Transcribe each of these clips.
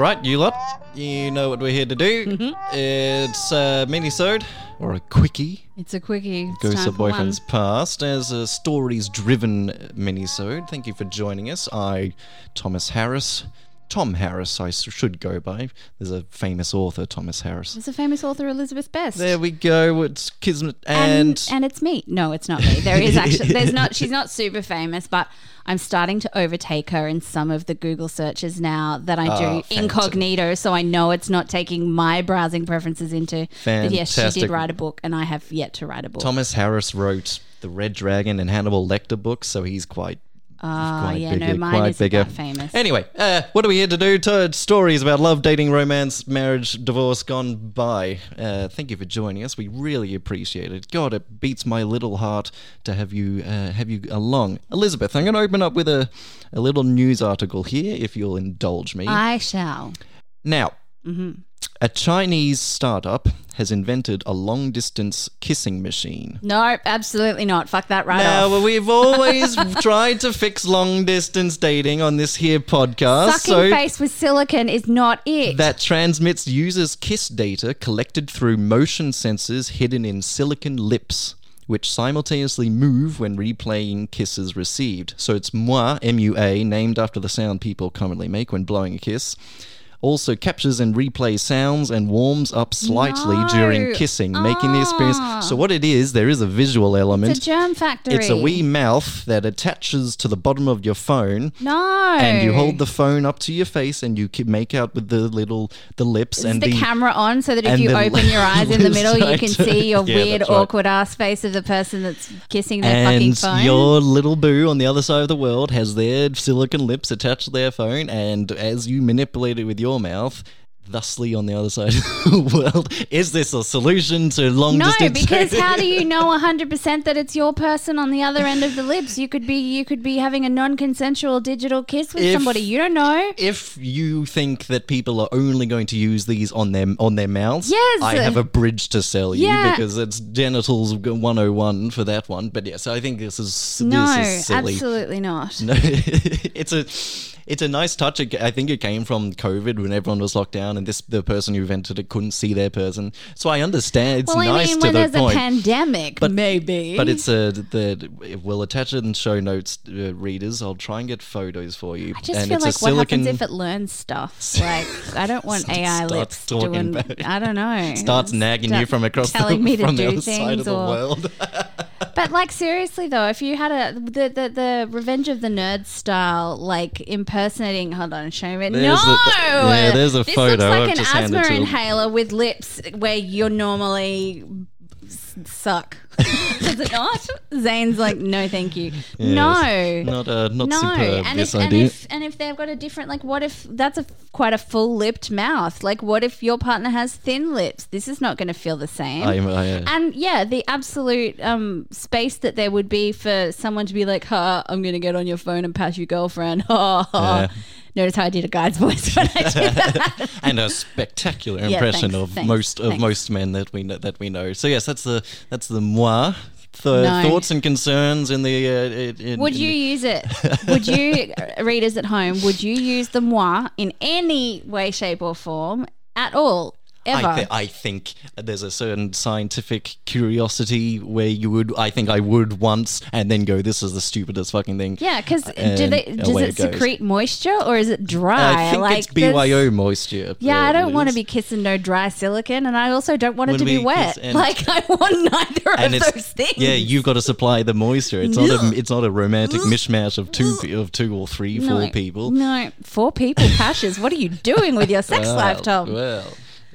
Right, you lot, you know what we're here to do. Mm-hmm. It's a mini-sode, or a quickie. It's a quickie. It's Ghost time of for one. Boyfriend's Past as a stories-driven mini-sode. Thank you for joining us. I, Thomas Harris, Tom Harris, I should go by. There's a famous author, Thomas Harris. There's a famous author, Elizabeth Best. There we go. It's Kismet and, and, and it's me. No, it's not me. There is actually there's not she's not super famous, but I'm starting to overtake her in some of the Google searches now that I ah, do Oh, incognito, so I know it's not taking my browsing preferences into. But yes, she did write a book, and I have yet to write a book. Thomas Harris wrote the Red Dragon and Hannibal Lecter books, so he's quite. Ah, quite yeah, bigger, no, mine quite isn't bigger. that famous. Anyway, uh, what are we here to do? To stories about love, dating, romance, marriage, divorce gone by. Uh, thank you for joining us. We really appreciate it. God, it beats my little heart to have you uh, have you along. Elizabeth, I'm going to open up with a, a little news article here, if you'll indulge me. I shall. Now, Mm-hmm. A Chinese startup has invented a long distance kissing machine. No, absolutely not. Fuck that right Now, off. we've always tried to fix long distance dating on this here podcast. Sucking so face with silicon is not it. that transmits users' kiss data collected through motion sensors hidden in silicon lips. Which simultaneously move when replaying kisses received. So it's MUA, M U A, named after the sound people commonly make when blowing a kiss. Also captures and replays sounds and warms up slightly during No. kissing, making the experience. Ah. So what it is, there is a visual element. it's a germ factory. It's a wee mouth that attaches to the bottom of your phone, No. and you hold the phone up to your face, and you make out with the little the lips Is and the, camera on so that if you open your eyes in the middle, you can see your Yeah, weird, right. awkward ass face of the person that's kissing their fucking and phone? your little boo on the other side of the world has their silicon lips attached to their phone, and as you manipulate it with your mouth. Thusly, on the other side of the world, is this a solution to long no, distance? No, because how do you know hundred percent that it's your person on the other end of the lips? You could be you could be having a non-consensual digital kiss with If- somebody you don't know. if you think that people are only going to use these on their on their mouths, Yes. I have a bridge to sell you Yeah. because it's genitals 101 for that one. But yes, I think this is No, this is silly. absolutely not. No, it's a it's a nice touch. I think it came from COVID when everyone was locked down, and this the person who invented it couldn't see their person. So I understand. It's well, nice I mean, to there's point. a pandemic, But- maybe. but it's a the we'll attach it in show notes, uh, readers. I'll try and get photos for you. I just and feel it's like what silicon, happens if it learns stuff? Like I don't want AI lips doing. back. I don't know. starts nagging you from across telling the, me to from the do things of the or- world. But like seriously though, if you had a the the, the Revenge of the Nerds style like impersonating, hold on, show me. There's no, the- yeah, there's a this photo. looks I've like an asthma inhaler with lips where you're normally s- suck. Does it not? Zane's like, no, thank you. No. not uh, not no, superb. and this if, and if and if they've got a different like, what if that's a quite a full lipped mouth? Like, what if your partner has thin lips? This is not going to feel the same. I, I, uh, And yeah, the absolute um, space that there would be for someone to be like, "Ha, I'm going to get on your phone and pass your girlfriend." Ha, ha. Yeah. Notice how I did a guy's voice when I did that. and a spectacular Yeah, impression thanks, of thanks, most of thanks. most men that we know, that we know. So yes, that's the that's the MUA. The No. thoughts and concerns in the. Uh, in, Would in you the- use it? Would you, uh, readers at home, would you use the MUA in any way, shape, or form at all? Ever. I, thi- I think there's a certain scientific curiosity where you would, I think I would once, and then go, "This is the stupidest fucking thing." yeah, because do they does it it secrete moisture or is it dry? I think like it's BYO moisture. Yeah, I uh, don't want to be kissing no dry silicon, and I also don't want it Wanna be be wet. like I want neither and of those things. yeah, you've got to supply the moisture. It's not a it's not a romantic mishmash of two of two or three, four no, people. No, four people, Pashes. what are you doing with your sex Well, life, Tom? Well,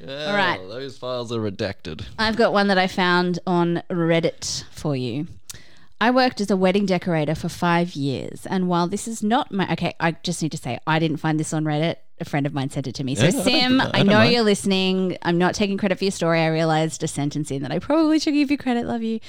well, right. those files are redacted. I've got one that I found on Reddit for you. I worked as a wedding decorator for five years, and while this is not my okay, I just need to say I didn't find this on Reddit. A friend of mine sent it to me. So Yeah, I don't- Sim, I I, don't know mind. you're listening. I'm not taking credit for your story. I realized a sentence in that I probably should give you credit. Love you.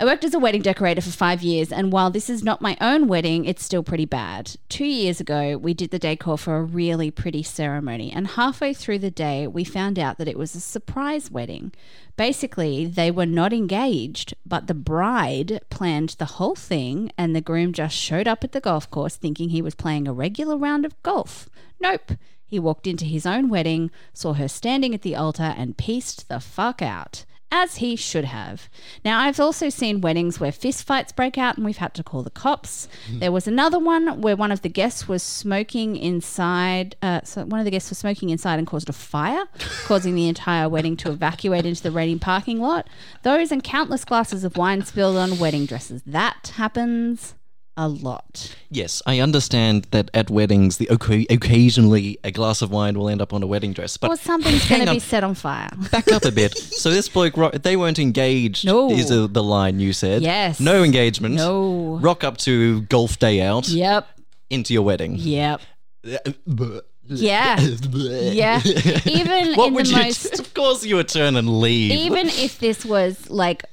I worked as a wedding decorator for five years, and while this is not my own wedding, it's still pretty bad. Two years ago, we did the decor for a really pretty ceremony, and halfway through the day, we found out that it was a surprise wedding. Basically, they were not engaged, but the bride planned the whole thing, and the groom just showed up at the golf course thinking he was playing a regular round of golf. Nope. He walked into his own wedding, saw her standing at the altar, and pieced the fuck out. As he should have. Now, I've also seen weddings where fistfights break out and we've had to call the cops. There was another one where one of the guests was smoking inside. Uh, so, one of the guests was smoking inside and caused a fire, causing the entire wedding to evacuate into the ready parking lot. Those and countless glasses of wine spilled on wedding dresses. That happens a lot. Yes, I understand that at weddings, the occasionally a glass of wine will end up on a wedding dress, but Or something's going to be set on fire. back up a bit. So this bloke, ro- they weren't engaged. No. is the, the line you said? Yes. No engagement. No. Rock up to golf day out Yep. into your wedding. Yep. Yeah. yeah. Even What in would the you? most of course, you would turn and leave. even if this was like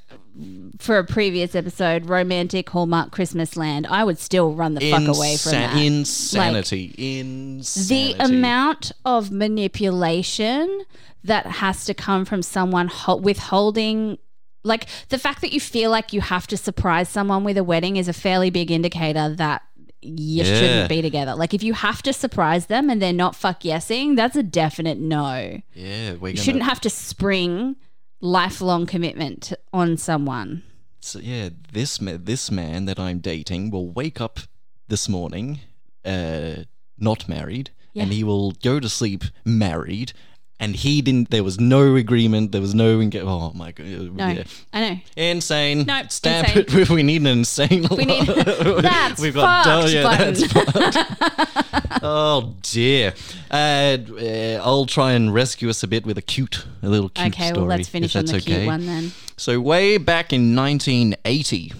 for a previous episode, romantic Hallmark Christmas land, I would still run the fuck away from that. Insanity. the insanity. The amount of manipulation that has to come from someone ho- withholding like the fact that you feel like you have to surprise someone with a wedding is a fairly big indicator that you Yeah. shouldn't be together. Like if you have to surprise them and they're not fuck yesing, that's a definite no. Yeah, You gonna. shouldn't have to spring lifelong commitment on someone. So, yeah, this ma- this man that I'm dating will wake up this morning, uh, not married, and he will go to sleep married. And he didn't. There was no agreement. There was no. Oh my god! No, Yeah. I know. Insane. No, Stamp insane. it. We need an insane. We need that's We've got fucked oh, yeah, that's oh dear. Uh, uh, I'll try and rescue us a bit with a cute, a little cute okay, story. well let's finish on the okay. cute one then. So, way back in 1980,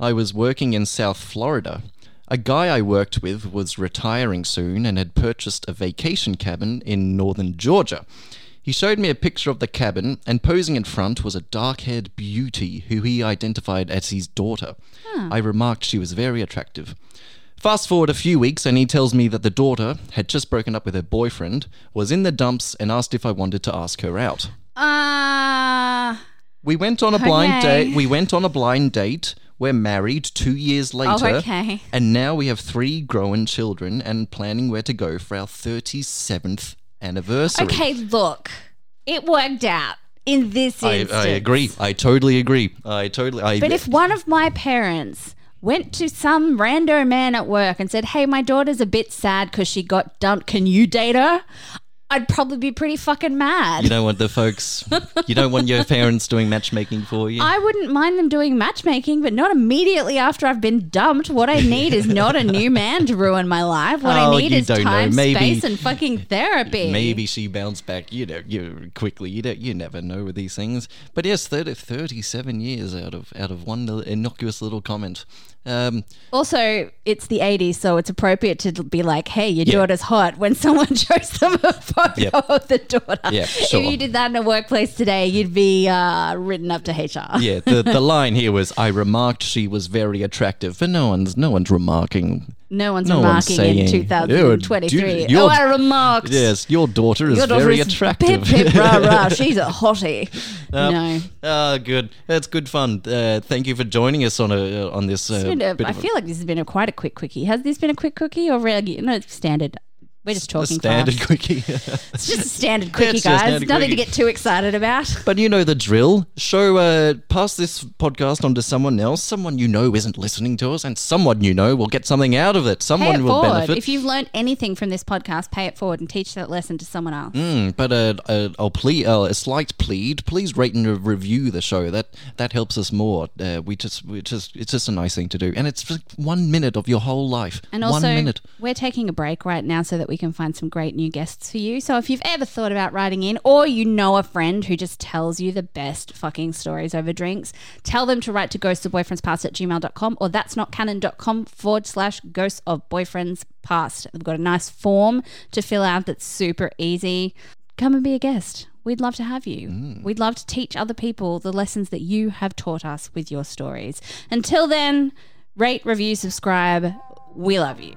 I was working in South Florida. A guy I worked with was retiring soon and had purchased a vacation cabin in northern Georgia. He showed me a picture of the cabin, and posing in front was a dark haired beauty who he identified as his daughter. I remarked she was very attractive. Fast forward a few weeks, and he tells me that the daughter had just broken up with her boyfriend, was in the dumps, and asked if I wanted to ask her out. Ah, We went on a blind Okay. date. We went on a blind date. We're married two years oh, later. Oh, okay. And now we have three grown children and planning where to go for our 37th anniversary. okay. Look, it worked out in this I, instance. I agree. I totally agree. I totally. I, But if one of my parents went to some rando man at work and said, "Hey, my daughter's a bit sad because she got dumped. Can you date her?" I'd probably be pretty fucking mad. you don't want the folks. you don't want your parents doing matchmaking for you. I wouldn't mind them doing matchmaking, but not immediately after I've been dumped. What I need is not a new man to ruin my life. What Oh, I need is time, Maybe- space, and fucking therapy. Maybe she bounced back, you know, you quickly. You don't, you never know with these things. But yes, 30, 37 years out of out of one innocuous little comment. Um, Also, it's the 80s, so it's appropriate to be like, hey, your Yeah. daughter's hot when someone shows them a photo Yep. of the daughter. Sure. If you did that in a workplace today, you'd be uh, written up to HR. yeah, the the line here was, "I remarked she was very attractive," but no one's no one's remarking. No one's No one's remarking in 2023. "Oh, dude, oh, I remarked. Yes, your daughter is Your daughter very is attractive. Pip, pip, rah, rah. She's a hottie. no. Ah, good. That's good fun. Uh, thank you for joining us on a on this. A- bit I of a- feel like this has been a quite a quick quickie. Has this been a quick quickie or regular? No, it's standard. We're just talking A standard fast. quickie. It's just a standard quickie, guys. standard Nothing to get too excited about. But you know the drill. Show, uh, pass this podcast on to someone else. Someone you know isn't listening to us, and someone you know will get something out of it. Someone it will forward. benefit. If you've learned anything from this podcast, pay it forward and teach that lesson to someone else. Mm, but uh, uh, I'll plead uh, a slight plead. Please rate and review the show. That that helps us more. Uh, we just we just it's just a nice thing to do, and it's just one minute of your whole life. And one also, minute. we're taking a break right now so that we can find some great new guests for you. So if you've ever thought about writing in, or you know a friend who just tells you the best fucking stories over drinks, tell them to write to ghostsofboyfriendspast at gmail.com or that's not canon.com forward slash ghosts of boyfriends past. We've got a nice form to fill out that's super easy. Come and be a guest. We'd love to have you. Mm. We'd love to teach other people the lessons that you have taught us with your stories. Until then, rate, review, subscribe. We love you.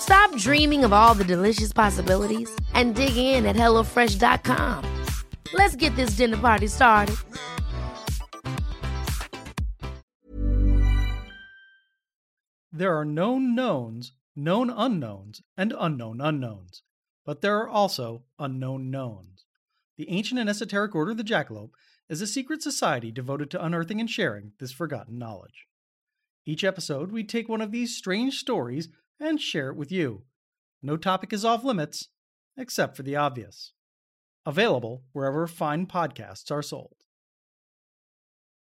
Stop dreaming of all the delicious possibilities and dig in at HelloFresh.com. Let's get this dinner party started. There are known knowns, known unknowns, and unknown unknowns. But there are also unknown knowns. The ancient and esoteric order of the Jackalope is a secret society devoted to unearthing and sharing this forgotten knowledge. Each episode, we take one of these strange stories and share it with you. No topic is off limits, except for the obvious. Available wherever fine podcasts are sold.